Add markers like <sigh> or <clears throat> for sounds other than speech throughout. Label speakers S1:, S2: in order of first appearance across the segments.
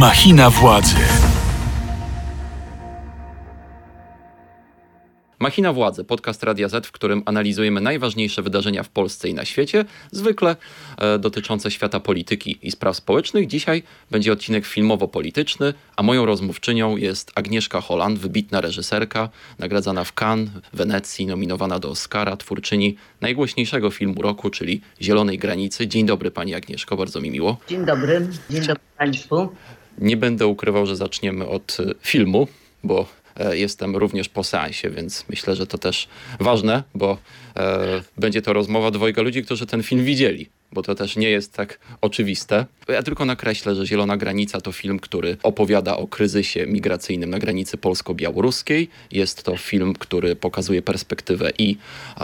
S1: Machina władzy.
S2: Machina Władzy, podcast Radia Z, w którym analizujemy najważniejsze wydarzenia w Polsce i na świecie, zwykle e, dotyczące świata polityki i spraw społecznych. Dzisiaj będzie odcinek filmowo-polityczny, a moją rozmówczynią jest Agnieszka Holland, wybitna reżyserka, nagradzana w Cannes, Wenecji, nominowana do Oscara, twórczyni najgłośniejszego filmu roku, czyli Zielonej Granicy. Dzień dobry Pani Agnieszko, bardzo mi miło.
S3: Dzień dobry, dzień dobry Państwu.
S2: Nie będę ukrywał, że zaczniemy od e, filmu, bo e, jestem również po seansie, więc myślę, że to też ważne, bo e, będzie to rozmowa dwojga ludzi, którzy ten film widzieli. Bo to też nie jest tak oczywiste. Ja tylko nakreślę, że Zielona Granica to film, który opowiada o kryzysie migracyjnym na granicy polsko-białoruskiej. Jest to film, który pokazuje perspektywę i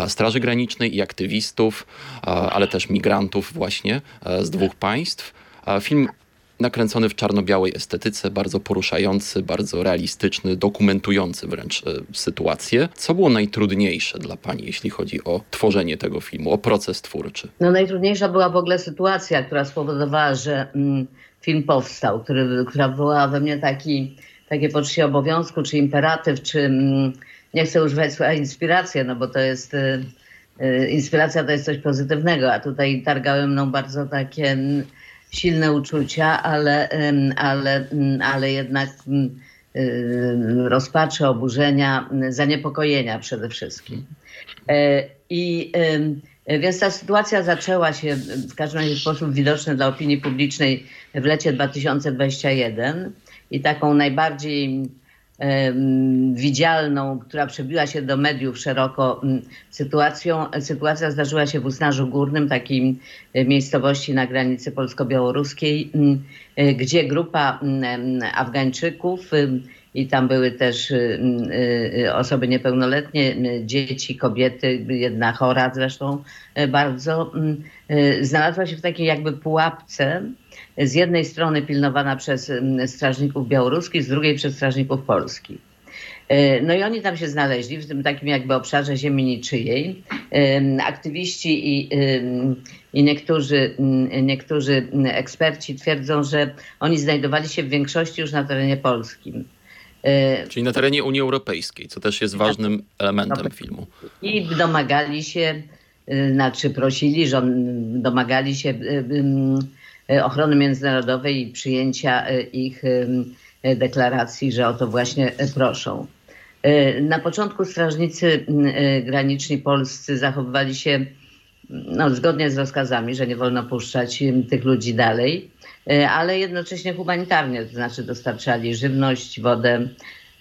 S2: Straży Granicznej, i aktywistów, ale też migrantów właśnie a, z dwóch państw. Film nakręcony w czarno-białej estetyce, bardzo poruszający, bardzo realistyczny, dokumentujący wręcz e, sytuację. Co było najtrudniejsze dla Pani, jeśli chodzi o tworzenie tego filmu, o proces twórczy?
S3: No najtrudniejsza była w ogóle sytuacja, która spowodowała, że mm, film powstał, który, która wywołała we mnie taki, takie poczucie obowiązku, czy imperatyw, czy mm, nie chcę używać słowa inspirację, no bo to jest... Y, Inspiracja to jest coś pozytywnego, a tutaj targały mną bardzo takie mm, silne uczucia, ale, ale, mm, ale jednak mm, rozpaczy, oburzenia, mm, zaniepokojenia przede wszystkim. E, I więc ta sytuacja zaczęła się w każdym razie w sposób widoczny dla opinii publicznej w lecie 2021 i taką najbardziej widzialną, która przebiła się do mediów szeroko sytuacją. Sytuacja zdarzyła się w Usnarzu Górnym, takiej e, miejscowości na granicy polsko-białoruskiej, e, gdzie grupa Afgańczyków i tam były też y, y, osoby niepełnoletnie, dzieci, kobiety, jedna chora zresztą bardzo, znalazła się w takiej jakby pułapce, z jednej strony pilnowana przez mm, strażników białoruskich, z drugiej przez strażników polskich. E, No i oni tam się znaleźli w tym takim jakby obszarze ziemi niczyjej. Em, Aktywiści i, i niektórzy, niektórzy eksperci twierdzą, że oni znajdowali się w większości już na terenie polskim.
S2: Czyli na terenie Unii Europejskiej, co też jest ważnym elementem filmu.
S3: I domagali się, y, znaczy prosili, żon, domagali się y, y, y, ochrony międzynarodowej i przyjęcia y, ich y, y, deklaracji, że o to właśnie y, proszą. Y, Na początku strażnicy y, graniczni polscy zachowywali się no, zgodnie z rozkazami, że nie wolno puszczać y, tych ludzi dalej, y, ale jednocześnie humanitarnie, to znaczy dostarczali żywność, wodę,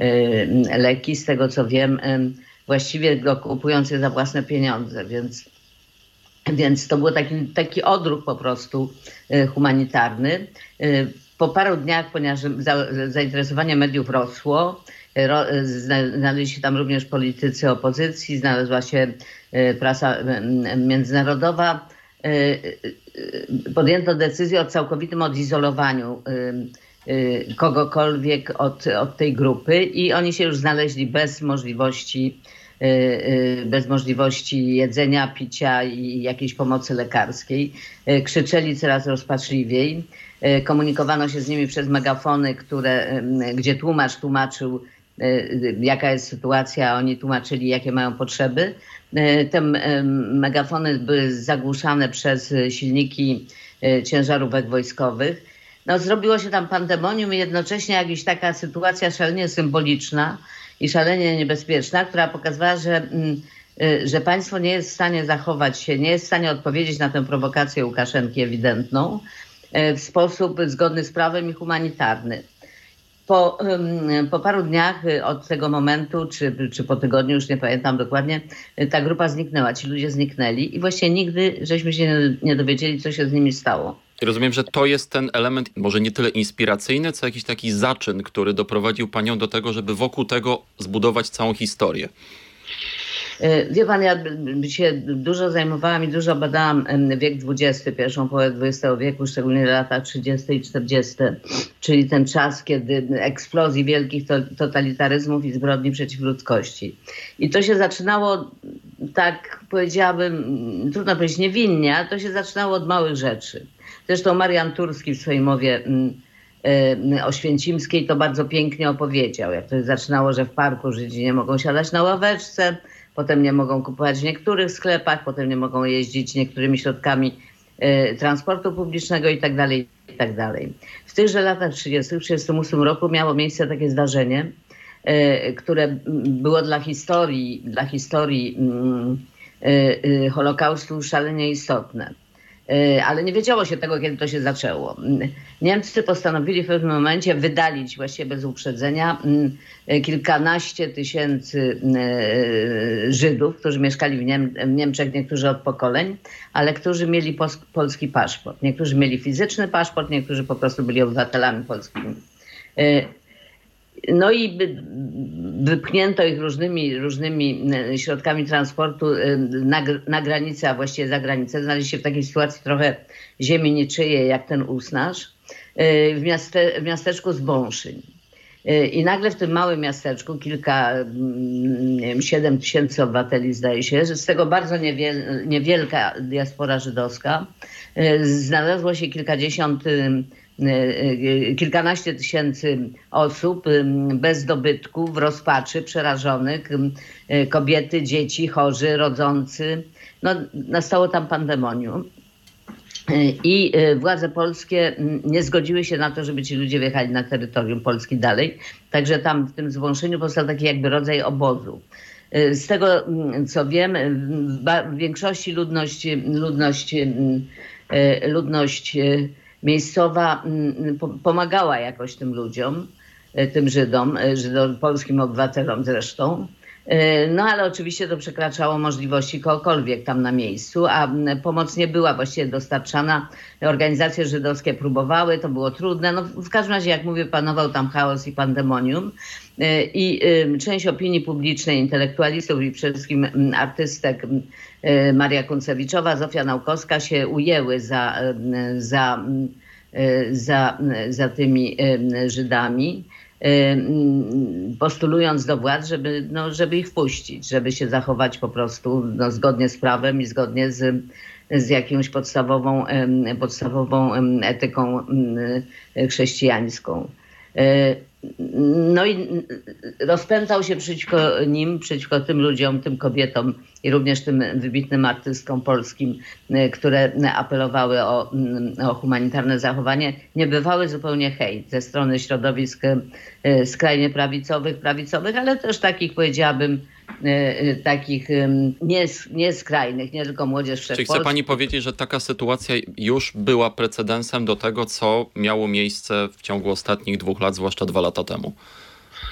S3: y, leki, z tego co wiem, y, właściwie go kupując je za własne pieniądze, więc, więc to był taki, taki odruch po prostu y, humanitarny. Y, Po paru dniach, ponieważ za, zainteresowanie mediów rosło, ro, zna- znaleźli się tam również politycy opozycji, znalazła się prasa międzynarodowa. Podjęto decyzję o całkowitym odizolowaniu kogokolwiek od, od tej grupy i oni się już znaleźli bez możliwości, bez możliwości jedzenia, picia i jakiejś pomocy lekarskiej. Y, Krzyczeli coraz rozpaczliwiej. Y, Komunikowano się z nimi przez megafony, które, y, gdzie tłumacz tłumaczył, y, y, jaka jest sytuacja, oni tłumaczyli, jakie mają potrzeby. Y, Te y, megafony były zagłuszane przez y, silniki y, ciężarówek wojskowych. No, zrobiło się tam pandemonium i jednocześnie jakaś taka sytuacja szalenie symboliczna i szalenie niebezpieczna, która pokazywała, że, mm, y, że państwo nie jest w stanie zachować się, nie jest w stanie odpowiedzieć na tę prowokację Łukaszenki ewidentną y, w sposób zgodny z prawem i humanitarny. Po, po paru dniach y, od tego momentu, czy, czy po tygodniu, już nie pamiętam dokładnie, ta grupa zniknęła, ci ludzie zniknęli i właściwie nigdy żeśmy się nie dowiedzieli, co się z nimi stało.
S2: Rozumiem, że to jest ten element, może nie tyle inspiracyjny, co jakiś taki zaczyn, który doprowadził Panią do tego, żeby wokół tego zbudować całą historię.
S3: E, Wie pan, ja się dużo zajmowałam i dużo badałam wiek XX, pierwszą połowę XX wieku, szczególnie lata 30. i 40., czyli ten czas, kiedy eksplozji wielkich to, totalitaryzmów i zbrodni przeciw ludzkości. I to się zaczynało, tak powiedziałabym, trudno powiedzieć niewinnie, ale to się zaczynało od małych rzeczy. Zresztą Marian Turski w swojej mowie mm, Oświęcimskiej to bardzo pięknie opowiedział. Jak to zaczynało, że w parku Żydzi nie mogą siadać na ławeczce, potem nie mogą kupować w niektórych sklepach, potem nie mogą jeździć niektórymi środkami transportu publicznego i tak dalej, i tak. W tychże latach 30. w 1938 roku miało miejsce takie zdarzenie, które było dla historii, dla historii mm, Holokaustu szalenie istotne. E, ale nie wiedziało się tego, kiedy to się zaczęło. Niemcy postanowili w pewnym momencie wydalić właściwie bez uprzedzenia mm, kilkanaście tysięcy e, Żydów, którzy mieszkali w, Niem w Niemczech, niektórzy od pokoleń, ale którzy mieli polski paszport. Niektórzy mieli fizyczny paszport, niektórzy po prostu byli obywatelami polskimi. No i wypchnięto ich różnymi, różnymi e, środkami transportu e, na, na granicę, a właściwie za granicę. Znaleźli się w takiej sytuacji trochę ziemi niczyje, jak ten usnaż, e, w, miaste, w miasteczku Zbąszyń. I nagle w tym małym miasteczku, kilka, mm, nie wiem, 7 tysięcy obywateli zdaje się, z tego bardzo niewiel, niewielka diaspora żydowska, znalazło się kilkadziesiąt kilkanaście tysięcy osób bez dobytku, w rozpaczy, przerażonych, y, kobiety, dzieci, chorzy, rodzący. No, nastało tam pandemonium. I władze polskie nie zgodziły się na to, żeby ci ludzie wjechali na terytorium Polski dalej. Także tam w tym zwąszeniu powstał taki jakby rodzaj obozu. Z tego co wiem, w większości ludność, ludność, ludność miejscowa mm, pomagała jakoś tym ludziom, e, tym Żydom, e, Żydom, polskim obywatelom zresztą. E, no ale oczywiście to przekraczało możliwości kogokolwiek tam na miejscu, a pomoc nie była właściwie dostarczana. Organizacje żydowskie próbowały, to było trudne. No, w każdym razie, jak mówię, panował tam chaos i pandemonium. I część opinii publicznej, intelektualistów i przede wszystkim artystek Maria Kuncewiczowa, Zofia Naukowska się ujęły za, za, za, za tymi Żydami postulując do władz, żeby, no, żeby ich wpuścić, żeby się zachować po prostu no, zgodnie z prawem i zgodnie z, z jakąś podstawową, podstawową etyką chrześcijańską. E, no i rozpętał się przeciwko nim, przeciwko tym ludziom, tym kobietom i również tym wybitnym artystkom polskim, e, które apelowały o, o humanitarne zachowanie, niebywały zupełnie hejt ze strony środowisk e, skrajnie prawicowych, prawicowych, ale też takich powiedziałabym takich nieskrajnych, nie, nie tylko młodzież wszechpolska.
S2: Czyli chce pani powiedzieć, że taka sytuacja już była precedensem do tego, co miało miejsce w ciągu ostatnich dwóch lat, zwłaszcza dwa lata temu?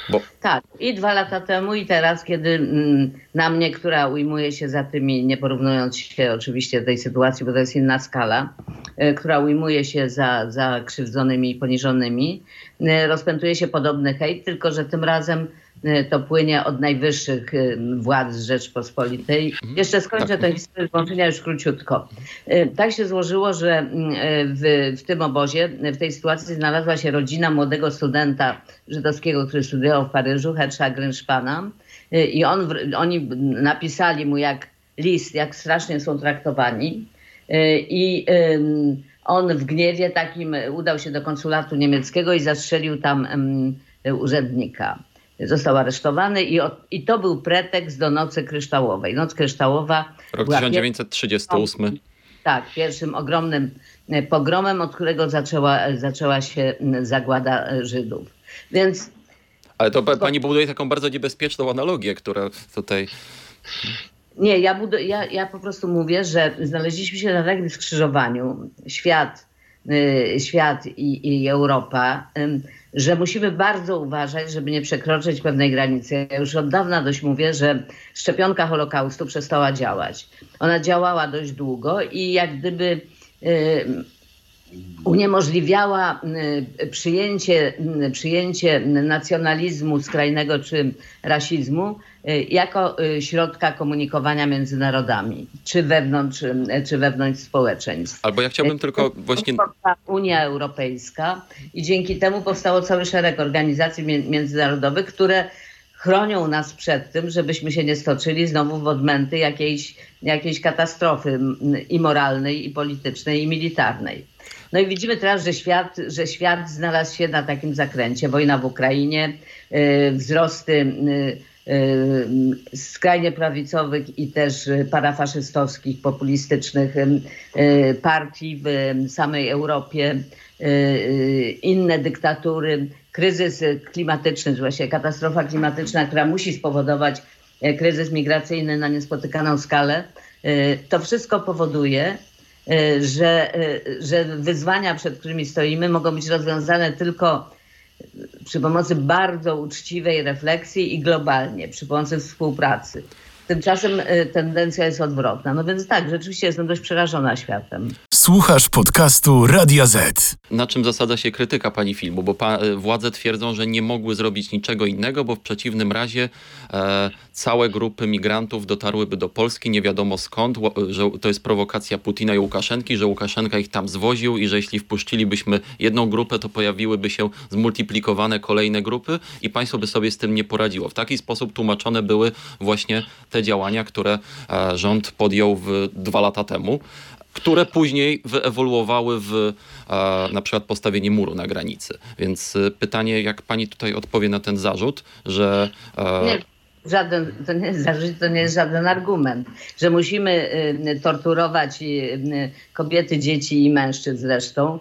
S3: Bo... Tak, i dwa lata temu, i teraz, kiedy mm, na mnie, która ujmuje się za tymi, nie porównując się oczywiście tej sytuacji, bo to jest inna skala, y, która ujmuje się za, za krzywdzonymi i poniżonymi, y, rozpętuje się podobny hejt, tylko że tym razem to płynie od najwyższych władz Rzeczpospolitej. Mhm. Jeszcze skończę tak. tę historię włączenia już króciutko. Tak się złożyło, że w, w tym obozie, w tej sytuacji znalazła się rodzina młodego studenta żydowskiego, który studiował w Paryżu, Herza Grynszpana. I on, oni napisali mu jak list, jak strasznie są traktowani. I on w gniewie takim udał się do konsulatu niemieckiego i zastrzelił tam urzędnika. Został aresztowany i, i to był pretekst do Nocy Kryształowej. Noc Kryształowa.
S2: Rok 1938.
S3: Tak, pierwszym ogromnym e, pogromem, od którego zaczęła, zaczęła się zagłada Żydów. Więc.
S2: Ale to pani buduje taką bardzo niebezpieczną analogię, która tutaj.
S3: Nie, ja, budu, ja, ja po prostu mówię, że znaleźliśmy się na takim skrzyżowaniu, świat, świat i, i Europa, y, że musimy bardzo uważać, żeby nie przekroczyć pewnej granicy. Ja już od dawna dość mówię, że szczepionka Holokaustu przestała działać. Ona działała dość długo i jak gdyby y, uniemożliwiała y, przyjęcie, y, przyjęcie nacjonalizmu skrajnego czy rasizmu y, jako środka komunikowania między narodami, czy wewnątrz, czy wewnątrz społeczeństw.
S2: Albo ja chciałbym tylko właśnie...
S3: Unia Europejska i dzięki temu powstało cały szereg organizacji międzynarodowych, które chronią nas przed tym, żebyśmy się nie stoczyli znowu w odmęty jakiejś, jakiejś katastrofy i moralnej, i politycznej, i militarnej. No i widzimy teraz, że świat, że świat znalazł się na takim zakręcie. Wojna w Ukrainie, wzrosty skrajnie prawicowych i też parafaszystowskich, populistycznych partii w samej Europie, inne dyktatury, kryzys klimatyczny, właśnie katastrofa klimatyczna, która musi spowodować e, kryzys migracyjny na niespotykaną skalę. To wszystko powoduje, że, że wyzwania, przed którymi stoimy, mogą być rozwiązane tylko przy pomocy bardzo uczciwej refleksji i globalnie, przy pomocy współpracy. Tymczasem tendencja jest odwrotna. No więc tak, rzeczywiście jestem dość przerażona światem.
S1: Słuchasz podcastu Radia Z.
S2: Na czym zasadza się krytyka pani filmu? Bo pa, e, władze twierdzą, że nie mogły zrobić niczego innego, bo w przeciwnym razie e, całe grupy migrantów dotarłyby do Polski, nie wiadomo skąd, że to jest prowokacja Putina i Łukaszenki, że Łukaszenka ich tam zwoził i że jeśli wpuścilibyśmy jedną grupę, to pojawiłyby się zmultiplikowane kolejne grupy i państwo by sobie z tym nie poradziło. W taki sposób tłumaczone były właśnie te działania, które e, rząd podjął w, dwa lata temu które później wyewoluowały w e, na przykład postawienie muru na granicy. Więc e, pytanie, jak pani tutaj odpowie na ten zarzut, że...
S3: Nie. Żaden, to nie jest to nie jest żaden argument, że musimy torturować kobiety, dzieci i mężczyzn zresztą,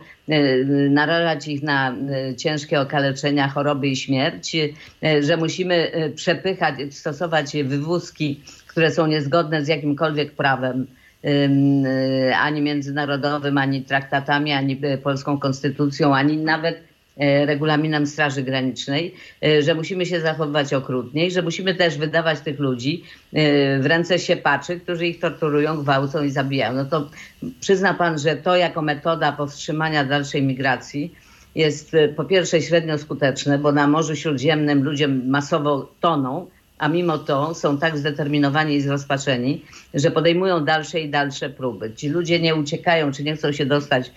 S3: narażać ich na ciężkie okaleczenia, choroby i śmierć, że musimy przepychać, stosować wywózki, które są niezgodne z jakimkolwiek prawem Y, ani międzynarodowym, ani traktatami, ani y, polską konstytucją, ani nawet y, regulaminem Straży Granicznej, że musimy się zachowywać okrutniej, że musimy też wydawać tych ludzi w ręce siepaczy, którzy ich torturują, gwałcą i zabijają. No to przyzna pan, że to jako metoda powstrzymania dalszej migracji jest po pierwsze średnio skuteczne, bo na Morzu Śródziemnym ludzie masowo toną, a mimo to są tak zdeterminowani i zrozpaczeni, że podejmują dalsze i dalsze próby. Ci ludzie nie uciekają, czy nie chcą się dostać e,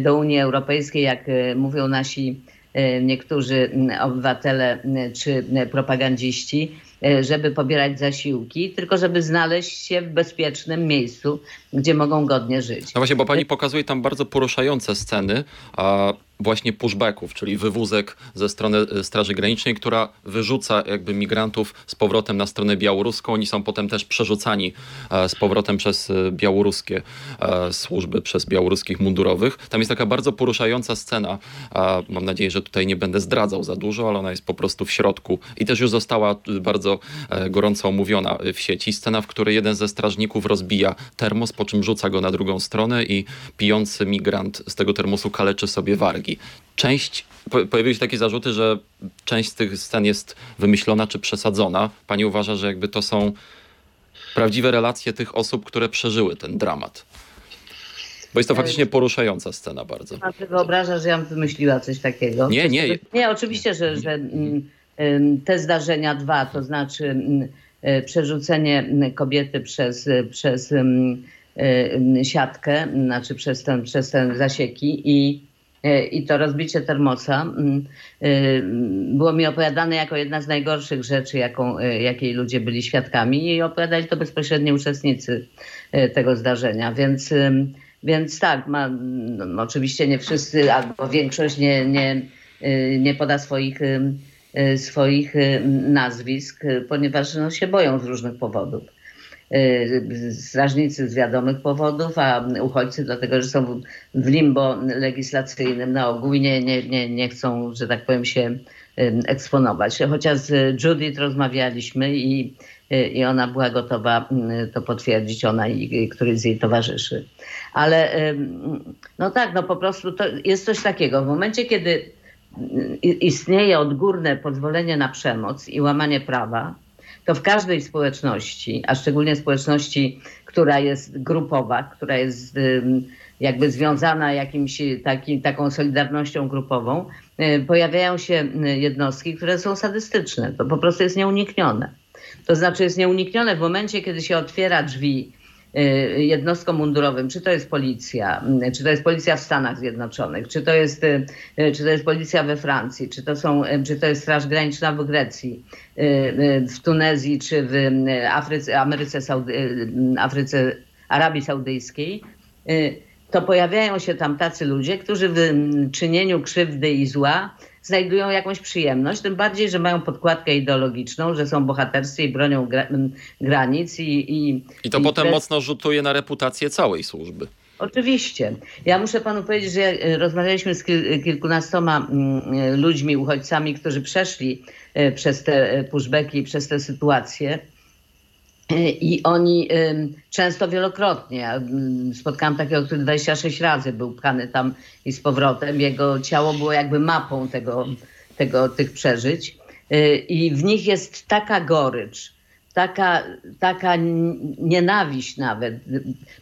S3: do Unii Europejskiej, jak e, mówią nasi e, niektórzy obywatele czy propagandziści, żeby pobierać zasiłki, tylko żeby znaleźć się w bezpiecznym miejscu, gdzie mogą godnie żyć.
S2: No właśnie, bo pani pokazuje tam bardzo poruszające sceny, właśnie pushbacków, czyli wywózek ze strony e, Straży Granicznej, która wyrzuca jakby migrantów z powrotem na stronę białoruską. Oni są potem też przerzucani e, z powrotem przez e, białoruskie służby, przez białoruskich mundurowych. Tam jest taka bardzo poruszająca scena. Mam nadzieję, że tutaj nie będę zdradzał za dużo, ale ona jest po prostu w środku i też już została bardzo gorąco omówiona w sieci. Scena, w której jeden ze strażników rozbija termos, po czym rzuca go na drugą stronę i pijący migrant z tego termosu kaleczy sobie wargi. Część, pojawiły się takie zarzuty, że część z tych scen jest wymyślona czy przesadzona. Pani uważa, że jakby to są prawdziwe relacje tych osób, które przeżyły ten dramat. Bo jest to faktycznie poruszająca scena bardzo.
S3: Pan sobie wyobraża, że ja bym wymyśliła coś takiego?
S2: Nie, nie.
S3: Nie, oczywiście, że, że mm, te zdarzenia dwa, to znaczy mm, e, przerzucenie kobiety przez, przez e, siatkę, znaczy przez ten, przez ten zasieki i i to rozbicie termosa mm, e, było mi opowiadane jako jedna z najgorszych rzeczy, jaką, e, jakiej ludzie byli świadkami i opowiadali to bezpośredni uczestnicy tego zdarzenia, więc, więc tak, ma, no, oczywiście nie wszyscy albo większość nie, nie, nie poda swoich, swoich nazwisk, ponieważ no, się boją z różnych powodów. Strażnicy z wiadomych powodów, a uchodźcy dlatego, że są w limbo legislacyjnym na ogół i nie, nie, nie, nie chcą, że tak powiem, się eksponować. Chociaż z Judith rozmawialiśmy i, i ona była gotowa to potwierdzić, ona i któryś z jej towarzyszy. Ale no tak, no po prostu to jest coś takiego. W momencie, kiedy istnieje odgórne pozwolenie na przemoc i łamanie prawa, to w każdej społeczności, a szczególnie społeczności, która jest grupowa, która jest jakby związana jakimś taki, taką solidarnością grupową, y, pojawiają się y, jednostki, które są sadystyczne. To po prostu jest nieuniknione. To znaczy jest nieuniknione w momencie, kiedy się otwiera drzwi jednostkom mundurowym, czy to jest policja, y, czy to jest policja w Stanach Zjednoczonych, czy to jest, y, czy to jest policja we Francji, czy to, są, czy to jest Straż Graniczna w Grecji, w Tunezji, czy w Afryce, Ameryce Saudy, Afryce, Arabii Saudyjskiej, to pojawiają się tam tacy ludzie, którzy w czynieniu krzywdy i zła znajdują jakąś przyjemność, tym bardziej, że mają podkładkę ideologiczną, że są bohaterscy i bronią gra granic. I,
S2: i, I to i potem mocno rzutuje na reputację całej służby.
S3: Oczywiście. Ja muszę panu powiedzieć, że e, rozmawialiśmy z kilkunastoma mm, ludźmi, uchodźcami, którzy przeszli e, przez te pushbacki, przez te sytuacje. I oni często wielokrotnie, spotkałam takiego, który 26 razy był pchany tam i z powrotem. Jego ciało było jakby mapą tego, tego, tych przeżyć. Y, I w nich jest taka gorycz, taka, taka nienawiść nawet,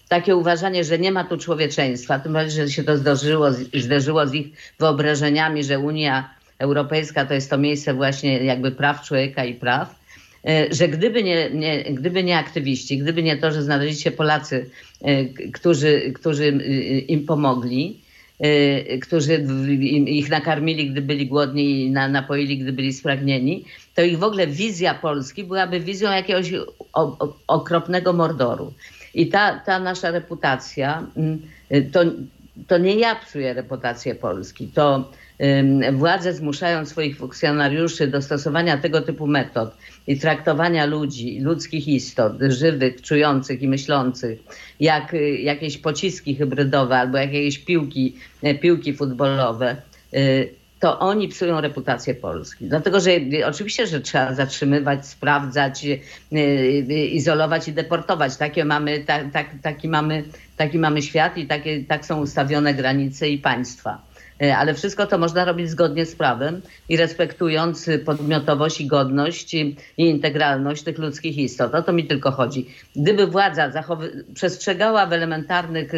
S3: takie uważanie, że nie ma tu człowieczeństwa, tym bardziej, że się to zdarzyło, zderzyło z ich wyobrażeniami, że Unia Europejska to jest to miejsce właśnie jakby praw człowieka i praw że gdyby nie, nie, gdyby nie aktywiści, gdyby nie to, że znaleźli się Polacy, e, którzy, którzy im pomogli, e, którzy ich nakarmili, gdy byli głodni i napoili, gdy byli spragnieni, to ich w ogóle wizja Polski byłaby wizją jakiegoś okropnego mordoru. I ta, ta nasza reputacja, to, to nie ja psuję reputację Polski, to władze zmuszają swoich funkcjonariuszy do stosowania tego typu metod i traktowania ludzi, ludzkich istot, żywych, czujących i myślących, jak y, jakieś pociski hybrydowe albo jakieś piłki, e, piłki futbolowe, y, to oni psują reputację Polski. Dlatego, że oczywiście, że trzeba zatrzymywać, sprawdzać, y, izolować i deportować. Takie mamy, tak, tak, taki, mamy, taki mamy świat i takie, tak są ustawione granice i państwa. E, ale wszystko to można robić zgodnie z prawem i respektując podmiotowość i godność i integralność tych ludzkich istot. O to mi tylko chodzi. Gdyby władza przestrzegała w elementarnych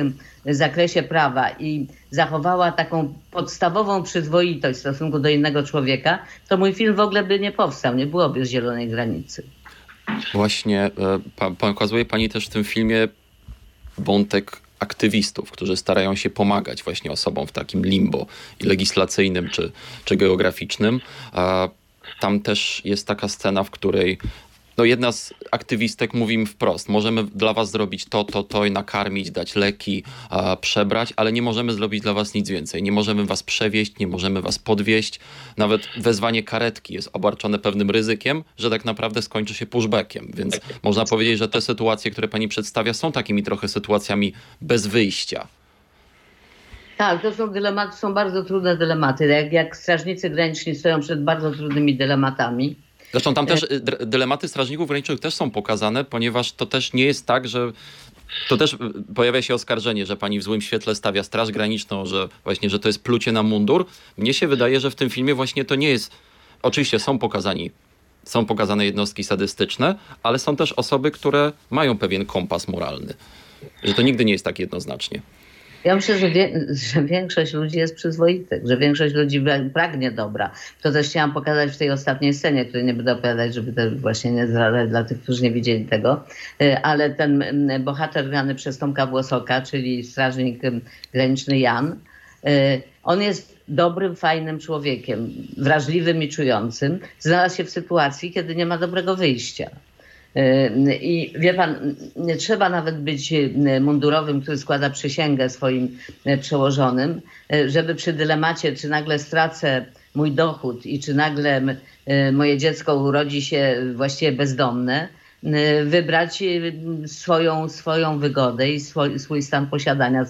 S3: zakresie prawa i zachowała taką podstawową przyzwoitość w stosunku do innego człowieka, to mój film w ogóle by nie powstał, nie byłoby zielonej granicy.
S2: Właśnie e, pokazuje Pani też w tym filmie wątek aktywistów, którzy starają się pomagać właśnie osobom w takim limbo i legislacyjnym czy, czy geograficznym. Tam też jest taka scena, w której no jedna z aktywistek mówi mi wprost, możemy dla was zrobić to, to, to i nakarmić, dać leki, a, przebrać, ale nie możemy zrobić dla was nic więcej. Nie możemy was przewieźć, nie możemy was podwieźć. Nawet wezwanie karetki jest obarczone pewnym ryzykiem, że tak naprawdę skończy się pushbackiem. Więc można powiedzieć, że te sytuacje, które pani przedstawia, są takimi trochę sytuacjami bez wyjścia.
S3: Tak, to są dylematy, są bardzo trudne dylematy. Jak, jak strażnicy graniczni stoją przed bardzo trudnymi dylematami,
S2: Zresztą tam też y, dylematy strażników granicznych też są pokazane, ponieważ to też nie jest tak, że to też y, pojawia się oskarżenie, że pani w złym świetle stawia Straż Graniczną, że właśnie, że to jest plucie na mundur. Mnie się wydaje, że w tym filmie właśnie to nie jest. Oczywiście są pokazani, są pokazane jednostki sadystyczne, ale są też osoby, które mają pewien kompas moralny. Że to nigdy nie jest tak jednoznacznie.
S3: Ja myślę, że, wie, że większość ludzi jest przyzwoitych, że większość ludzi pragnie dobra. To też chciałam pokazać w tej ostatniej scenie, której nie będę opowiadać, żeby to właśnie nie zdradzać dla tych, którzy nie widzieli tego. E, ale ten bohater grany przez Tomka Włosoka, czyli strażnik graniczny Jan, e, on jest dobrym, fajnym człowiekiem, wrażliwym i czującym. Znalazł się w sytuacji, kiedy nie ma dobrego wyjścia. I wie pan, nie trzeba nawet być e, mundurowym, który składa przysięgę swoim e, przełożonym, żeby przy dylemacie, czy nagle stracę mój dochód i czy nagle moje dziecko urodzi się właściwie bezdomne, wybrać swoją, swoją wygodę i swój, swój stan posiadania,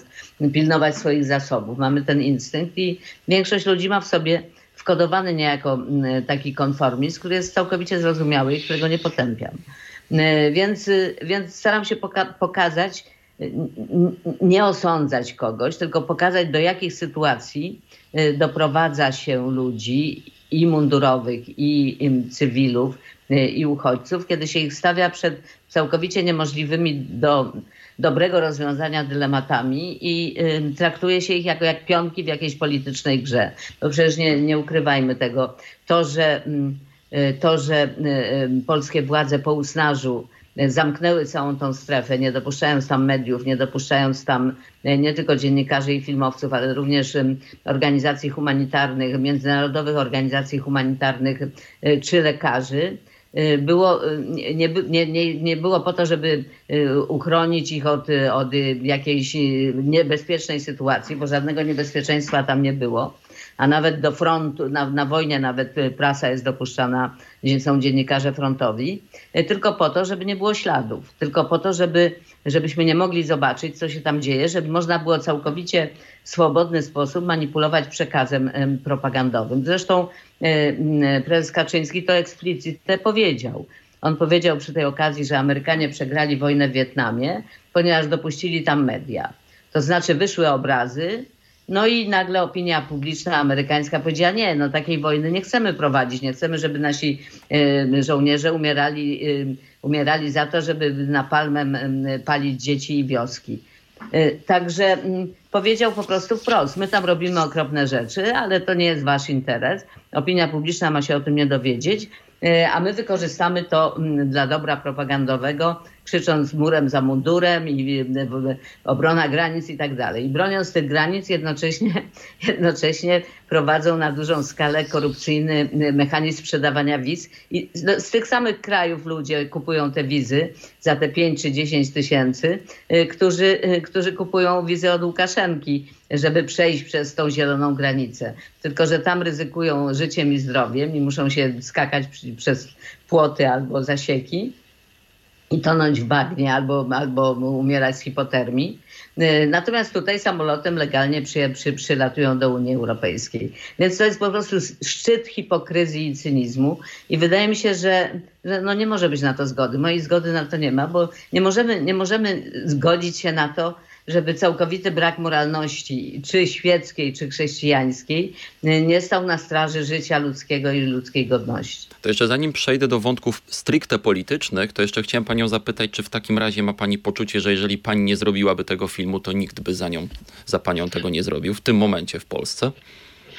S3: pilnować swoich zasobów. Mamy ten instynkt i większość ludzi ma w sobie wkodowany niejako taki konformizm, który jest całkowicie zrozumiały i którego nie potępiam. E, więc, więc staram się poka pokazać, nie osądzać kogoś, tylko pokazać, do jakich sytuacji e, doprowadza się ludzi i mundurowych, i, cywilów, e, i uchodźców, kiedy się ich stawia przed całkowicie niemożliwymi do dobrego rozwiązania dylematami i y, traktuje się ich jako jak pionki w jakiejś politycznej grze. Bo przecież nie, nie ukrywajmy tego. To, że y, to, że e, e, polskie władze po usnażu zamknęły całą tą strefę, nie dopuszczając tam mediów, nie dopuszczając tam nie tylko dziennikarzy i filmowców, ale również organizacji humanitarnych, międzynarodowych organizacji humanitarnych czy lekarzy, było, nie, nie, nie, nie było po to, żeby uchronić ich od, od jakiejś niebezpiecznej sytuacji, bo żadnego niebezpieczeństwa tam nie było a nawet do frontu, na, na wojnie nawet y, prasa jest dopuszczana, gdzie są dziennikarze frontowi, y, tylko po to, żeby nie było śladów, tylko po to, żeby, żebyśmy nie mogli zobaczyć, co się tam dzieje, żeby można było całkowicie w swobodny sposób manipulować przekazem propagandowym. Zresztą y, prezes Kaczyński to eksplicitnie powiedział. On powiedział przy tej okazji, że Amerykanie przegrali wojnę w Wietnamie, ponieważ dopuścili tam media. To znaczy wyszły obrazy, no i nagle opinia publiczna amerykańska powiedziała, nie, no takiej wojny nie chcemy prowadzić, nie chcemy, żeby nasi y, żołnierze umierali, y, umierali za to, żeby napalmem palić dzieci i wioski. Y, także mm, powiedział po prostu wprost, my tam robimy okropne rzeczy, ale to nie jest wasz interes. Opinia publiczna ma się o tym nie dowiedzieć, a my wykorzystamy to mm, dla dobra propagandowego krzycząc murem za mundurem i obrona granic i tak dalej. I broniąc tych granic jednocześnie, <laughs> jednocześnie prowadzą na dużą skalę korupcyjny mechanizm sprzedawania wiz. I z tych samych krajów ludzie kupują te wizy za te 5 czy 10 tysięcy, y, którzy, y, którzy kupują wizy od Łukaszenki, żeby przejść przez tą zieloną granicę. Tylko, że tam ryzykują życiem i zdrowiem i muszą się skakać przez płoty albo zasieki i tonąć w bagnie albo, albo umierać z hipotermii. Y, natomiast tutaj samolotem legalnie przy, przy, przylatują do Unii Europejskiej. Więc to jest po prostu szczyt hipokryzji i cynizmu. I wydaje mi się, że, że no nie może być na to zgody. Mojej zgody na to nie ma, bo nie możemy, nie możemy zgodzić się na to, żeby całkowity brak moralności, czy świeckiej, czy chrześcijańskiej, nie stał na straży życia ludzkiego i ludzkiej godności.
S2: To jeszcze zanim przejdę do wątków stricte politycznych, to jeszcze chciałem panią zapytać, czy w takim razie ma pani poczucie, że jeżeli pani nie zrobiłaby tego filmu, to nikt by za nią, za panią tego nie zrobił w tym momencie w Polsce?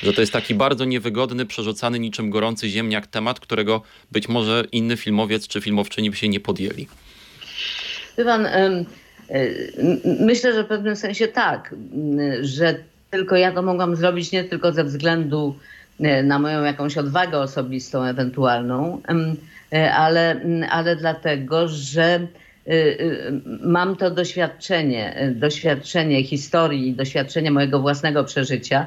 S2: Że to jest taki bardzo niewygodny, przerzucany niczym gorący ziemniak temat, którego być może inny filmowiec czy filmowczyni by się nie podjęli.
S3: Wie pan, Myślę, że w pewnym sensie tak, że tylko ja to mogłam zrobić nie tylko ze względu e, na moją jakąś odwagę osobistą ewentualną, e, ale, ale dlatego, że e, mam to doświadczenie, doświadczenie historii, doświadczenie mojego własnego przeżycia,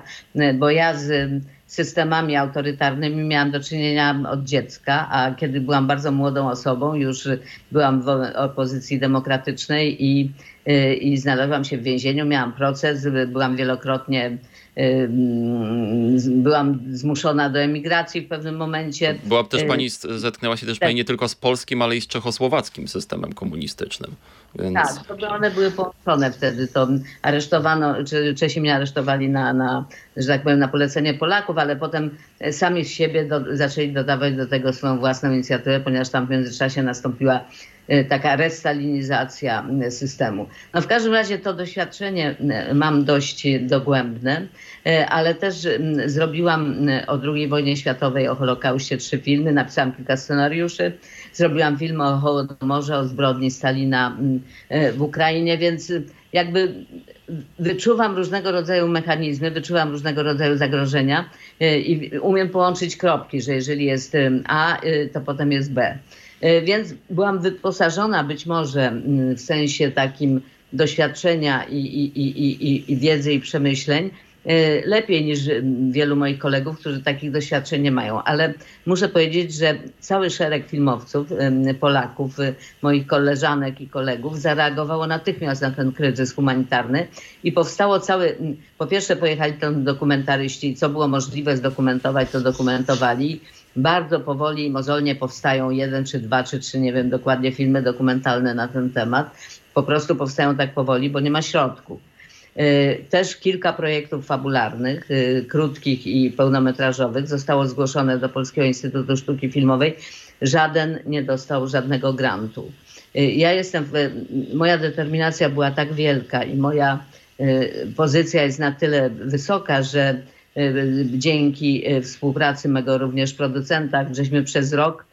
S3: bo ja z systemami autorytarnymi miałam do czynienia od dziecka, a kiedy byłam bardzo młodą osobą, już byłam w opozycji demokratycznej i, y, i znalazłam się w więzieniu, miałam proces, byłam wielokrotnie byłam zmuszona do emigracji w pewnym momencie.
S2: Była też y, pani, zetknęła się też pani nie tylko z polskim, ale i z czechosłowackim systemem komunistycznym.
S3: Więc... Tak, to one były połączone wtedy. To aresztowano, czy Czesi mnie aresztowali na, na, że tak powiem, na polecenie Polaków, ale potem sami z siebie do, zaczęli dodawać do tego swoją własną inicjatywę, ponieważ tam w międzyczasie nastąpiła taka restalinizacja systemu. No w każdym razie to doświadczenie mam dość dogłębne, ale też zrobiłam o II wojnie światowej, o Holokauście trzy filmy, napisałam kilka scenariuszy, zrobiłam film o Hołodomorze, o zbrodni Stalina w Ukrainie, więc jakby wyczuwam różnego rodzaju mechanizmy, wyczuwam różnego rodzaju zagrożenia i umiem połączyć kropki, że jeżeli jest A, to potem jest B. Więc byłam wyposażona być może w sensie takim doświadczenia i, i, i, i wiedzy i przemyśleń, Y, lepiej niż wielu moich kolegów, którzy takich doświadczeń nie mają. Ale muszę powiedzieć, że cały szereg filmowców, Polaków, y, moich koleżanek i kolegów zareagowało natychmiast na ten kryzys humanitarny i powstało cały, po pierwsze pojechali tam dokumentaryści, co było możliwe zdokumentować, to dokumentowali. Bardzo powoli i mozolnie powstają jeden, czy dwa, czy trzy, nie wiem dokładnie, filmy dokumentalne na ten temat. Po prostu powstają tak powoli, bo nie ma środków. Y, też kilka projektów fabularnych, y, krótkich i pełnometrażowych zostało zgłoszone do Polskiego Instytutu Sztuki Filmowej. Żaden nie dostał żadnego grantu. Y, ja jestem, moja determinacja była tak wielka i moja pozycja jest na tyle wysoka, że dzięki współpracy mego również producenta, żeśmy przez rok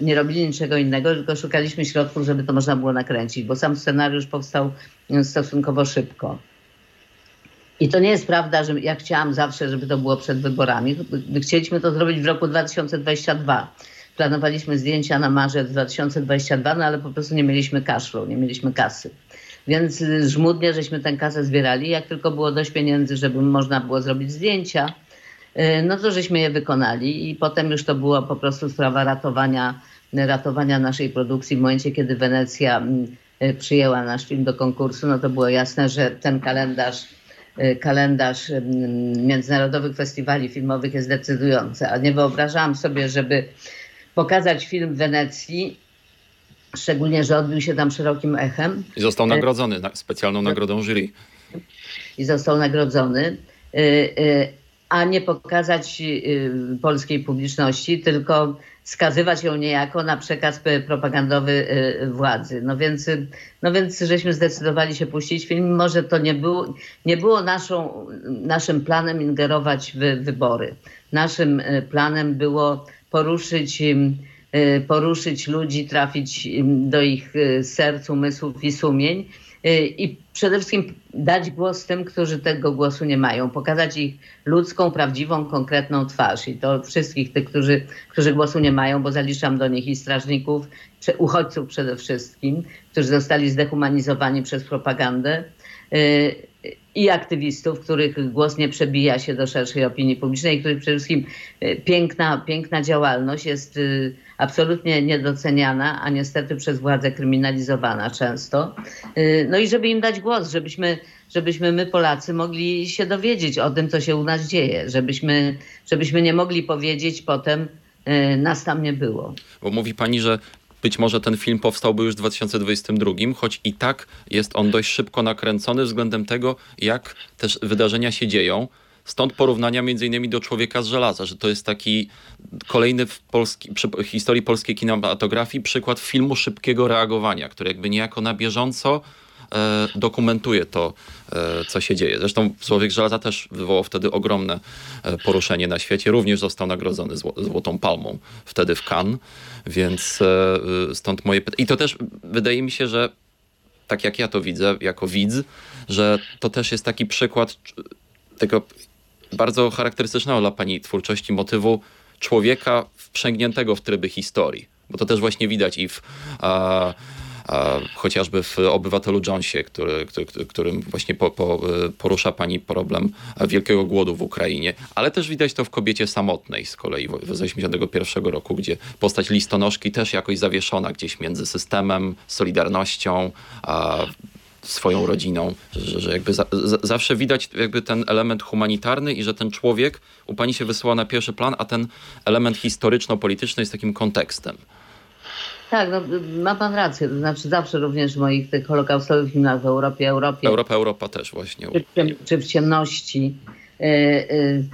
S3: nie robili niczego innego, tylko szukaliśmy środków, żeby to można było nakręcić, bo sam scenariusz powstał stosunkowo szybko. I to nie jest prawda, że ja chciałam zawsze, żeby to było przed wyborami. Chcieliśmy to zrobić w roku 2022. planowaliśmy zdjęcia na marzec 2022, no ale po prostu nie mieliśmy kaszlu, nie mieliśmy kasy. Więc żmudnie żeśmy tę kasę zbierali. Jak tylko było dość pieniędzy, żeby można było zrobić zdjęcia, no to żeśmy je wykonali i potem już to było po prostu sprawa ratowania, ratowania naszej produkcji. W momencie, kiedy Wenecja przyjęła nasz film do konkursu, no to było jasne, że ten kalendarz Y, kalendarz y, międzynarodowych festiwali filmowych jest decydujący, a nie wyobrażałam sobie, żeby pokazać film w Wenecji, szczególnie, że odbił się tam szerokim echem.
S2: I został nagrodzony specjalną nagrodą jury.
S3: I został nagrodzony. Y, a nie pokazać polskiej publiczności, tylko skazywać ją niejako na przekaz propagandowy władzy. No więc, no więc żeśmy zdecydowali się puścić film, mimo że to nie było, nie było naszą, naszym planem ingerować w wybory. Naszym planem było poruszyć, poruszyć ludzi, trafić do ich serc, umysłów i sumień i przede wszystkim dać głos tym, którzy tego głosu nie mają, pokazać ich ludzką, prawdziwą, konkretną twarz. I to wszystkich tych, którzy, którzy głosu nie mają, bo zaliczam do nich i strażników, uchodźców przede wszystkim, którzy zostali zdehumanizowani przez propagandę y, i aktywistów, których głos nie przebija się do szerszej opinii publicznej, których przede wszystkim y, piękna, piękna działalność jest y, absolutnie niedoceniana, a niestety przez władze kryminalizowana często. No i żeby im dać głos, żebyśmy, żebyśmy my Polacy mogli się dowiedzieć o tym, co się u nas dzieje, żebyśmy, żebyśmy nie mogli powiedzieć potem, nas tam nie było.
S2: Bo mówi pani, że być może ten film powstałby już w 2022, choć i tak jest on dość szybko nakręcony względem tego, jak też wydarzenia się dzieją. Stąd porównania między innymi do Człowieka z żelaza, że to jest taki kolejny w polski, przy historii polskiej kinematografii przykład filmu szybkiego reagowania, który jakby niejako na bieżąco dokumentuje to, e, co się dzieje. Zresztą Człowiek Żelaza też wywołał wtedy ogromne e, poruszenie na świecie. Również został nagrodzony Złotą Palmą wtedy w Cannes, więc stąd moje pytanie. I to też wydaje mi się, że tak jak ja to widzę, jako widz, że to też jest taki przykład tego bardzo charakterystycznego dla pani twórczości motywu człowieka wprzęgniętego w tryby historii. Bo to też właśnie widać i w chociażby w Obywatelu Jonesie, który, który, którym właśnie po, po, porusza pani problem wielkiego głodu w Ukrainie, ale też widać to w Kobiecie Samotnej z kolei z 81 roku, gdzie postać listonoszki też jakoś zawieszona gdzieś między systemem, solidarnością, swoją rodziną, że, że jakby za, zawsze widać jakby ten element humanitarny i że ten człowiek u pani się wysyła na pierwszy plan, a ten element historyczno-polityczny jest takim kontekstem.
S3: Tak, no, ma pan rację. To znaczy zawsze również w moich tych holokaustowych filmach w Europie, Europie.
S2: Europa, Europa też właśnie.
S3: Czy, czy w ciemności. Y, y,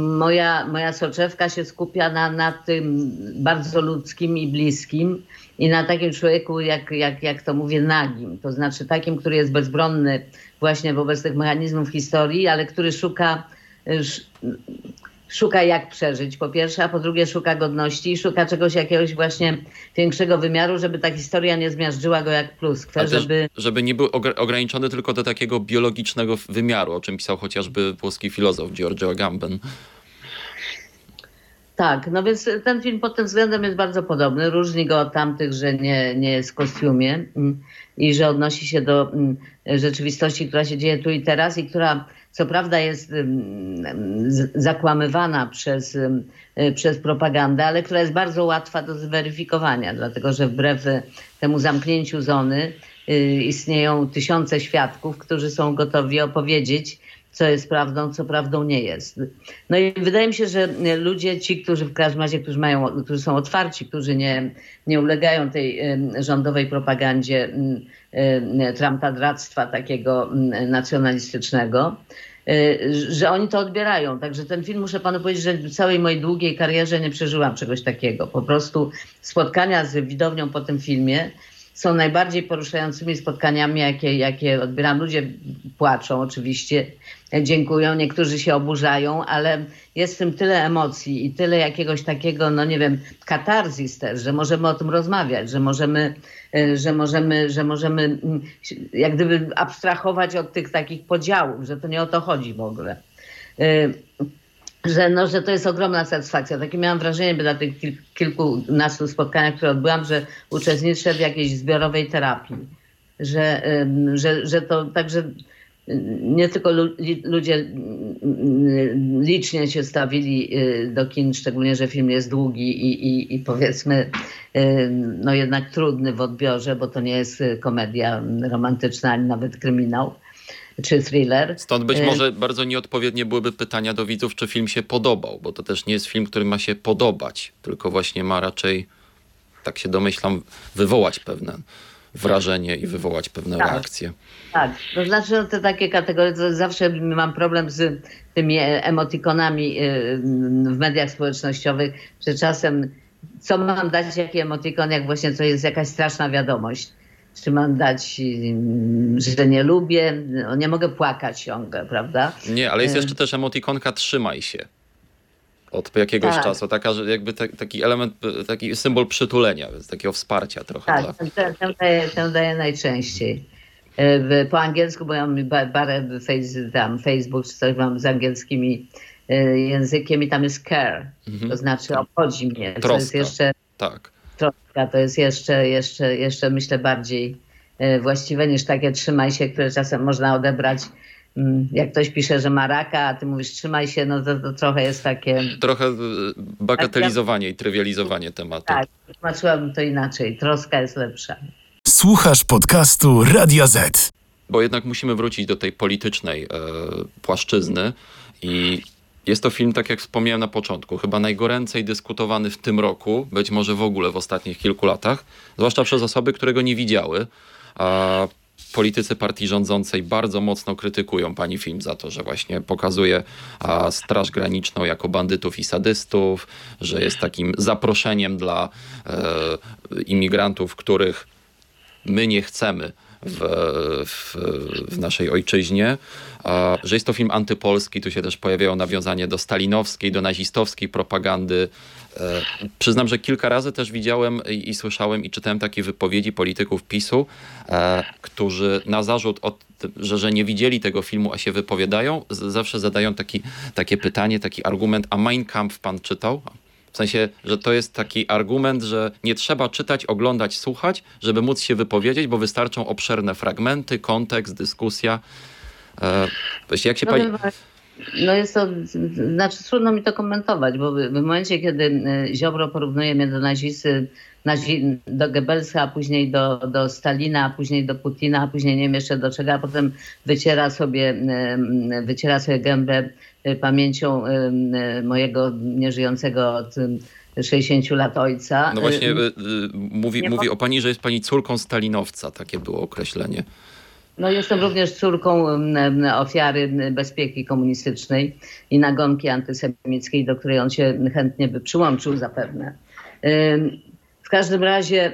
S3: moja, moja soczewka się skupia na, na tym bardzo ludzkim i bliskim i na takim człowieku, jak, jak, jak to mówię, nagim. To znaczy takim, który jest bezbronny właśnie wobec tych mechanizmów historii, ale który szuka szuka jak przeżyć po pierwsze, a po drugie szuka godności i szuka czegoś jakiegoś właśnie większego wymiaru, żeby ta historia nie zmiażdżyła go jak pluskwę, żeby...
S2: Żeby nie był ograniczony tylko do takiego biologicznego wymiaru, o czym pisał chociażby włoski filozof Giorgio Agamben.
S3: Tak, no więc ten film pod tym względem jest bardzo podobny. Różni go od tamtych, że nie, nie jest w kostiumie mm, i że odnosi się do mm, rzeczywistości, która się dzieje tu i teraz i która co prawda jest zakłamywana przez, przez propagandę, ale która jest bardzo łatwa do zweryfikowania, dlatego że wbrew temu zamknięciu zony y, istnieją tysiące świadków, którzy są gotowi opowiedzieć, co jest prawdą, co prawdą nie jest. No i wydaje mi się, że ludzie, ci, którzy w każdym razie, którzy, mają, którzy są otwarci, którzy nie, nie ulegają tej rządowej propagandzie trampadractwa takiego nacjonalistycznego, y, że oni to odbierają. Także ten film, muszę panu powiedzieć, że w całej mojej długiej karierze nie przeżyłam czegoś takiego. Po prostu spotkania z widownią po tym filmie są najbardziej poruszającymi spotkaniami, jakie, jakie odbieram. Ludzie płaczą oczywiście, dziękują, niektórzy się oburzają, ale jest w tym tyle emocji i tyle jakiegoś takiego, no nie wiem, katarzis też, że możemy o tym rozmawiać, że możemy, e, że możemy, że możemy mm, jak gdyby abstrahować od tych takich podziałów, że to nie o to chodzi w ogóle. Że, no, że to jest ogromna satysfakcja. Takie miałam wrażenie by na tych kil, kilkunastu spotkaniach, które odbyłam, że uczestniczę w jakiejś zbiorowej terapii. Że, że, że to także nie tylko ludzie licznie się stawili y, do kin, szczególnie, że film jest długi i, i, i powiedzmy no jednak trudny w odbiorze, bo to nie jest komedia romantyczna ani nawet kryminał czy thriller.
S2: Stąd być y, może bardzo nieodpowiednie byłyby pytania do widzów, czy film się podobał, bo to też nie jest film, który ma się podobać, tylko właśnie ma raczej, tak się domyślam, wywołać pewne wrażenie i wywołać pewne tak. reakcje.
S3: Tak, to znaczy no, te takie kategorie, to zawsze mam problem z tymi emotikonami y, w mediach społecznościowych, że czasem co mam dać, jaki emotikon, jak właśnie to jest jakaś straszna wiadomość. Czy mam dać, y, że nie lubię, no, nie mogę płakać ciągle, prawda?
S2: Nie, ale jest y. jeszcze też emotikonka trzymaj się od jakiegoś tak. czasu. Taka, że jakby te, taki element, taki symbol przytulenia, więc takiego wsparcia trochę.
S3: Tak, dla... tę, tę, daję, tę daję najczęściej. E, po angielsku, bo ja mam parę tam Facebook czy coś mam z angielskimi e, językiem i tam jest care, mhm. to znaczy obchodzi mnie.
S2: Troska. To jest jeszcze, tak.
S3: Troska, to jest jeszcze, jeszcze, jeszcze myślę bardziej e, właściwe niż takie trzymaj się, które czasem można odebrać Mm, jak ktoś pisze, że ma raka, a ty mówisz trzymaj się, no to, to trochę jest takie...
S2: Trochę e, bagatelizowanie i trywializowanie tematu.
S3: Tak, tłumaczyłabym to inaczej. Troska jest lepsza.
S1: Słuchasz podcastu Radio Z.
S2: Bo jednak musimy wrócić do tej politycznej e, płaszczyzny i jest to film, tak jak wspomniałem na początku, chyba najgoręcej dyskutowany w tym roku, być może w ogóle w ostatnich kilku latach, zwłaszcza przez osoby, które go nie widziały. A politycy partii rządzącej bardzo mocno krytykują pani film za to, że właśnie pokazuje a, Straż Graniczną jako bandytów i sadystów, że jest takim zaproszeniem dla e, imigrantów, których my nie chcemy w, w, w, naszej ojczyźnie, że jest to film antypolski, tu się też pojawiają nawiązania do stalinowskiej, do nazistowskiej propagandy. E, przyznam, że kilka razy też widziałem i, i słyszałem i czytałem takie wypowiedzi polityków PiSu, e, którzy na zarzut, od, że, że nie widzieli tego filmu, a się wypowiadają, zawsze zadają taki, takie pytanie, taki argument, a Mein Kampf pan czytał? W sensie, że to jest taki argument, że nie trzeba czytać, oglądać, słuchać, żeby móc się wypowiedzieć, bo wystarczą obszerne fragmenty, kontekst, dyskusja. E, jak się no, pani...
S3: No jest to, znaczy trudno mi to komentować, bo w momencie, kiedy e, Ziobro porównuje mnie do nazisty, nazi, do Goebbelsa, a później do, do Stalina, a później do Putina, a później nie wiem jeszcze do czego, a potem wyciera sobie, e, wyciera sobie gębę Y, pamięcią y, y, mojego nieżyjącego od 60 lat ojca.
S2: No właśnie, mówi, mówi o pani, że jest pani córką stalinowca, takie było określenie.
S3: No jestem również córką ofiary bezpieki komunistycznej i nagonki antysemickiej, do której on się chętnie by przyłączył zapewne. W każdym razie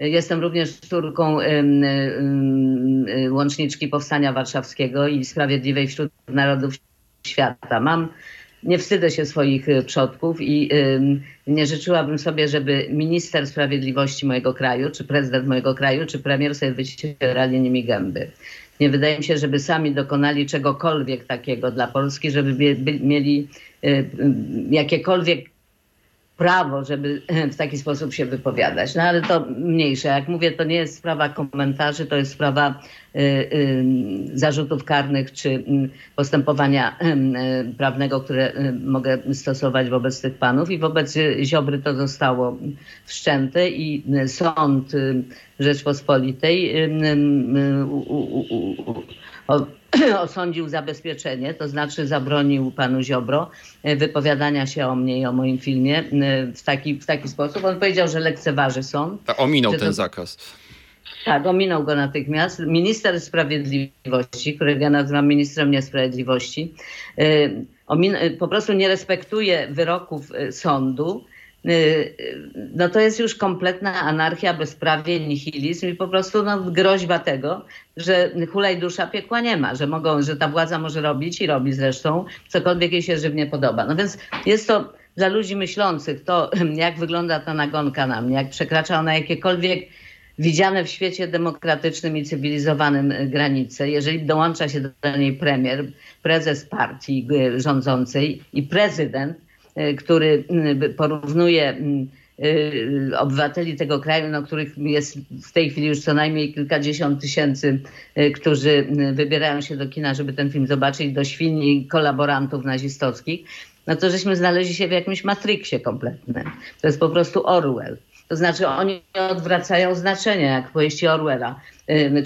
S3: jestem również córką łączniczki Powstania Warszawskiego i Sprawiedliwej wśród Narodów świata. Mam, nie wstydzę się swoich y, przodków i nie życzyłabym sobie, żeby minister sprawiedliwości mojego kraju, czy prezydent mojego kraju, czy premier sobie wycierali nimi gęby. Nie wydaje mi się, żeby sami dokonali czegokolwiek takiego dla Polski, żeby mieli y, y, jakiekolwiek prawo, żeby w taki sposób się wypowiadać. No ale to mniejsze. Jak mówię, to nie jest sprawa komentarzy, to jest sprawa y, y, zarzutów karnych czy y, postępowania prawnego, które mogę stosować wobec tych panów. I wobec Ziobry to zostało wszczęte i sąd Rzeczpospolitej <clears throat> osądził zabezpieczenie, to znaczy zabronił panu Ziobro e, wypowiadania się o mnie i o moim filmie e, w taki, w taki sposób. On powiedział, że lekceważy sąd.
S2: A ominął ten zakaz.
S3: Tak, ominął go natychmiast. Minister Sprawiedliwości, którego ja nazywam ministrem niesprawiedliwości, e, po prostu nie respektuje wyroków sądu no to jest już kompletna anarchia, bezprawie, nihilizm i po prostu no, groźba tego, że hulaj dusza piekła nie ma, że, mogą, że ta władza może robić i robi zresztą cokolwiek jej się żywnie podoba. No więc jest to dla ludzi myślących to, <clears throat> jak wygląda ta nagonka na mnie, jak przekracza ona jakiekolwiek widziane w świecie demokratycznym i cywilizowanym granice. Jeżeli dołącza się do niej premier, prezes partii rządzącej i prezydent, który porównuje obywateli tego kraju, no, których jest w tej chwili już co najmniej kilkadziesiąt tysięcy, którzy wybierają się do kina, żeby ten film zobaczyć, do świn i kolaborantów nazistowskich, no to żeśmy znaleźli się w jakimś matriksie kompletnym. To jest po prostu Orwell. To znaczy oni odwracają znaczenie, jak w powieści Orwella.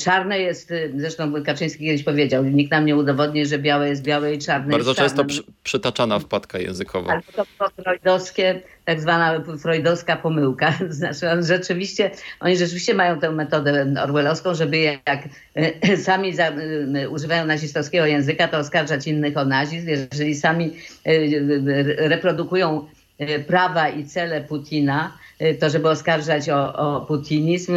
S3: Czarne jest, zresztą Kaczyński kiedyś powiedział, nikt nam nie udowodni, że białe jest białe i czarne
S2: Bardzo
S3: jest
S2: często przy, przytaczana wpadka językowa.
S3: Ale to freudowskie, tak zwana freudowska pomyłka. <laughs> Znaczy on rzeczywiście, oni rzeczywiście mają tę metodę orwellowską, żeby jak e, <coughs> sami za, e, używają nazistowskiego języka, to oskarżać innych o nazizm. Jeżeli sami reprodukują prawa i cele Putina, to żeby oskarżać o, o putinizm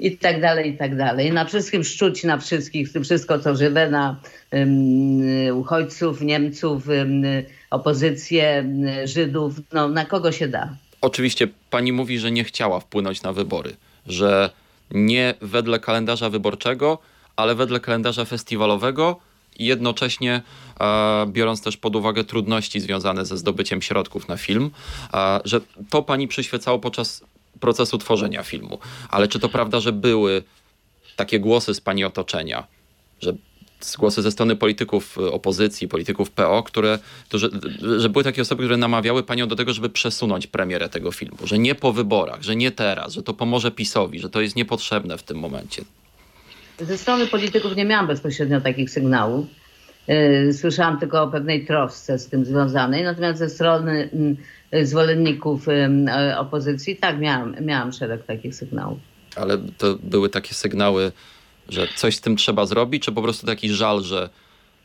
S3: i tak dalej, i tak dalej. Na wszystkim szczuć na wszystkich, wszystko co żywe, na um, uchodźców, Niemców, um, opozycję, Żydów, no na kogo się da.
S2: Oczywiście pani mówi, że nie chciała wpłynąć na wybory, że nie wedle kalendarza wyborczego, ale wedle kalendarza festiwalowego i jednocześnie e, biorąc też pod uwagę trudności związane ze zdobyciem środków na film, e, że to pani przyświecało podczas procesu tworzenia filmu. Ale czy to prawda, że były takie głosy z pani otoczenia, że głosy ze strony polityków opozycji, polityków PO, które, to, że, że były takie osoby, które namawiały panią do tego, żeby przesunąć premierę tego filmu, że nie po wyborach, że nie teraz, że to pomoże PiSowi, że to jest niepotrzebne w tym momencie.
S3: Ze strony polityków nie miałam bezpośrednio takich sygnałów. Słyszałam tylko o pewnej trosce z tym związanej, natomiast ze strony zwolenników opozycji tak, miałam, miałam szereg takich sygnałów.
S2: Ale to były takie sygnały, że coś z tym trzeba zrobić, czy po prostu taki żal, że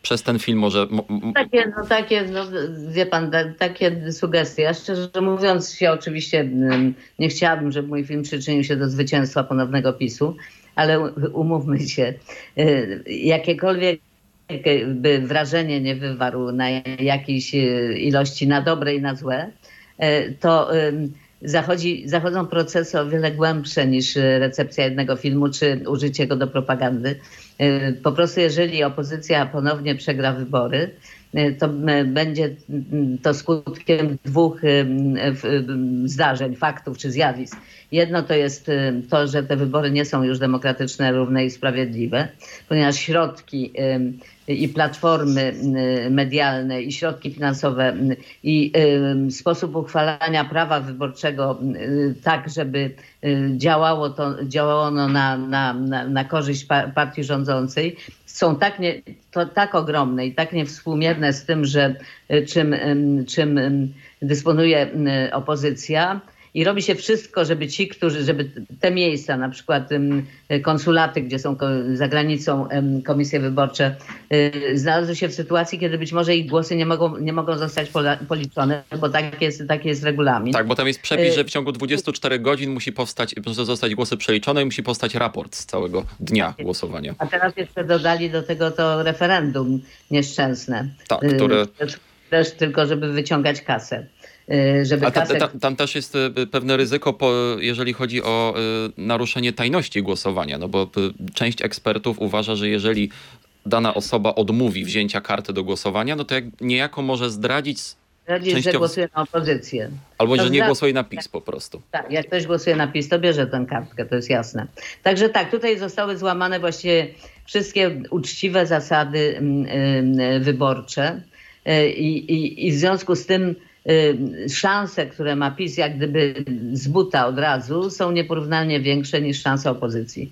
S2: przez ten film może...
S3: Takie, no takie, no, wie pan, takie sugestie. Ja szczerze mówiąc się oczywiście nie chciałabym, żeby mój film przyczynił się do zwycięstwa ponownego PiSu, ale umówmy się, jakiekolwiek by wrażenie nie wywarł na jakiejś ilości na dobre i na złe, to zachodzi, zachodzą procesy o wiele głębsze niż recepcja jednego filmu czy użycie go do propagandy. Po prostu jeżeli opozycja ponownie przegra wybory, to będzie to skutkiem dwóch zdarzeń, faktów czy zjawisk. Jedno to jest to, że te wybory nie są już demokratyczne, równe i sprawiedliwe, ponieważ środki i platformy medialne, i środki finansowe, i sposób uchwalania prawa wyborczego tak, żeby działało, to, działało ono na, na, na, na korzyść partii rządzącej, są tak, nie, to tak ogromne i tak niewspółmierne z tym, że czym, czym dysponuje opozycja, i robi się wszystko, żeby ci, którzy, żeby te miejsca, na przykład konsulaty, gdzie są za granicą komisje wyborcze, znalazły się w sytuacji, kiedy być może ich głosy nie mogą, nie mogą zostać policzone, bo tak jest, tak jest regulamin.
S2: Tak, bo tam jest przepis, że w ciągu 24 godzin musi powstać, muszą zostać głosy przeliczone i musi powstać raport z całego dnia głosowania.
S3: A teraz jeszcze dodali do tego to referendum nieszczęsne.
S2: Tak, które...
S3: Też tylko, żeby wyciągać kasę. Żeby
S2: A ta,
S3: kasę...
S2: ta, tam też jest pewne ryzyko, po, jeżeli chodzi o naruszenie tajności głosowania, no bo część ekspertów uważa, że jeżeli dana osoba odmówi wzięcia karty do głosowania, no to jak, niejako może zdradzić
S3: Zdradzić, częściowo... że głosuje na opozycję.
S2: Albo,
S3: to
S2: że nie głosuje na PiS po prostu.
S3: Tak, jak ktoś głosuje na PiS, to bierze tę kartkę, to jest jasne. Także tak, tutaj zostały złamane właściwie wszystkie uczciwe zasady wyborcze i, i, i w związku z tym szanse, które ma PiS jak gdyby z buta od razu są nieporównalnie większe niż szanse opozycji.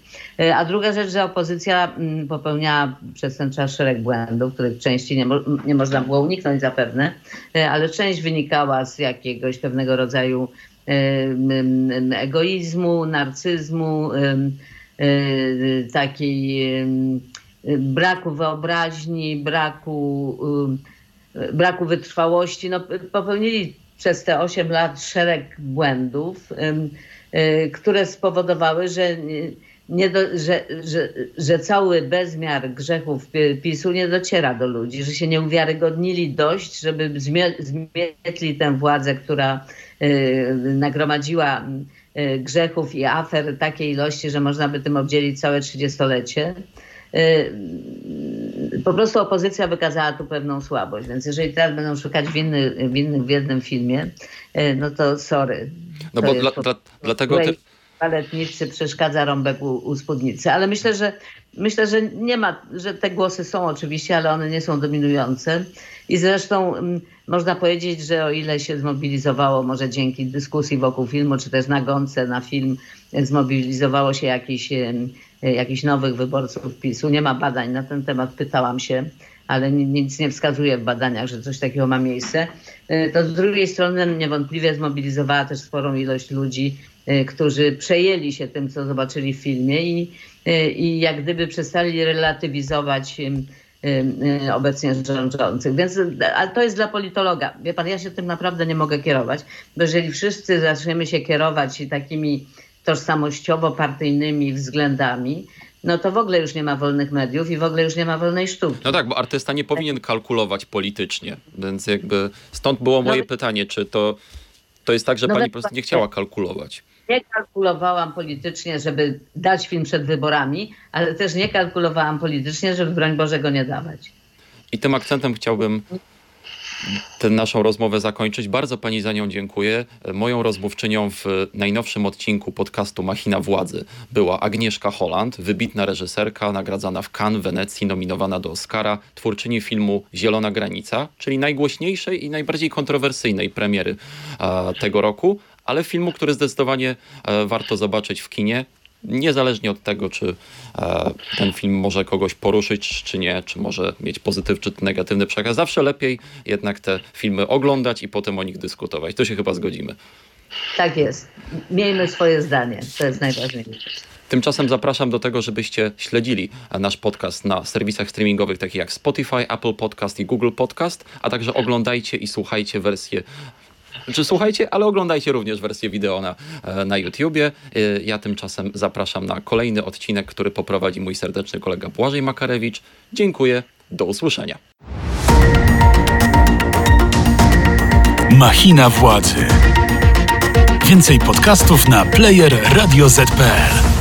S3: A druga rzecz, że opozycja popełniała przez ten czas szereg błędów, których części nie, mo nie można było uniknąć zapewne, ale część wynikała z jakiegoś pewnego rodzaju egoizmu, narcyzmu, takiej braku wyobraźni, braku braku wytrwałości. No, popełnili przez te 8 lat szereg błędów, które spowodowały, że, nie do, że, że, że cały bezmiar grzechów PiSu nie dociera do ludzi, że się nie uwiarygodnili dość, żeby zmietli tę władzę, która nagromadziła y, grzechów i afer takiej ilości, że można by tym obdzielić całe trzydziestolecie. Po prostu opozycja wykazała tu pewną słabość, więc jeżeli teraz będą szukać winnych, winnych w jednym filmie, y, no to sorry.
S2: No
S3: To
S2: bo dla,
S3: po-
S2: dla, dlatego ty,
S3: Baletnicy przeszkadza rąbek u, u spódnicy, ale myślę, że myślę, że nie ma, że te głosy są oczywiście, ale one nie są dominujące. I zresztą mm, można powiedzieć, że o ile się zmobilizowało, może dzięki dyskusji wokół filmu, czy też nagonce na film, zmobilizowało się jakiś, em, jakichś nowych wyborców PiSu. Nie ma badań na ten temat, pytałam się, ale ni- nic nie wskazuje w badaniach, że coś takiego ma miejsce. E, To z drugiej strony niewątpliwie zmobilizowała też sporą ilość ludzi, e, którzy przejęli się tym, co zobaczyli w filmie i, e, i jak gdyby przestali relatywizować obecnie rządzących. Więc ale to jest dla politologa. Wie pan, ja się tym naprawdę nie mogę kierować, bo jeżeli wszyscy zaczniemy się kierować takimi tożsamościowo-partyjnymi względami, no to w ogóle już nie ma wolnych mediów i w ogóle już nie ma wolnej sztuki.
S2: no tak, bo artysta nie powinien kalkulować politycznie, więc jakby stąd było moje
S3: No-
S2: pytanie, czy to, to jest tak, że
S3: No
S2: pani po prostu nie chciała kalkulować.
S3: Nie kalkulowałam politycznie, żeby dać film przed wyborami, ale też nie kalkulowałam politycznie, żeby broń Boże go nie dawać.
S2: I tym akcentem chciałbym tę naszą rozmowę zakończyć. Bardzo pani za nią dziękuję. Moją rozmówczynią w najnowszym odcinku podcastu Machina Władzy była Agnieszka Holland, wybitna reżyserka, nagradzana w Cannes, Wenecji, nominowana do Oscara, twórczyni filmu Zielona Granica, czyli najgłośniejszej i najbardziej kontrowersyjnej premiery tego roku, ale filmu, który zdecydowanie e, warto zobaczyć w kinie. Niezależnie od tego, czy e, ten film może kogoś poruszyć, czy nie, czy może mieć pozytywny czy negatywny przekaz, zawsze lepiej jednak te filmy oglądać i potem o nich dyskutować. To się chyba zgodzimy.
S3: Tak jest. Miejmy swoje zdanie. To jest najważniejsze.
S2: Tymczasem zapraszam do tego, żebyście śledzili nasz podcast na serwisach streamingowych takich jak Spotify, Apple Podcast i Google Podcast, a także oglądajcie i słuchajcie wersję czy słuchajcie, ale oglądajcie również wersję wideo na, e, na YouTubie. E, Ja tymczasem zapraszam na kolejny odcinek, który poprowadzi mój serdeczny kolega Błażej Makarewicz. Dziękuję, do usłyszenia.
S1: Machina władzy. Więcej podcastów na player radioz.pl.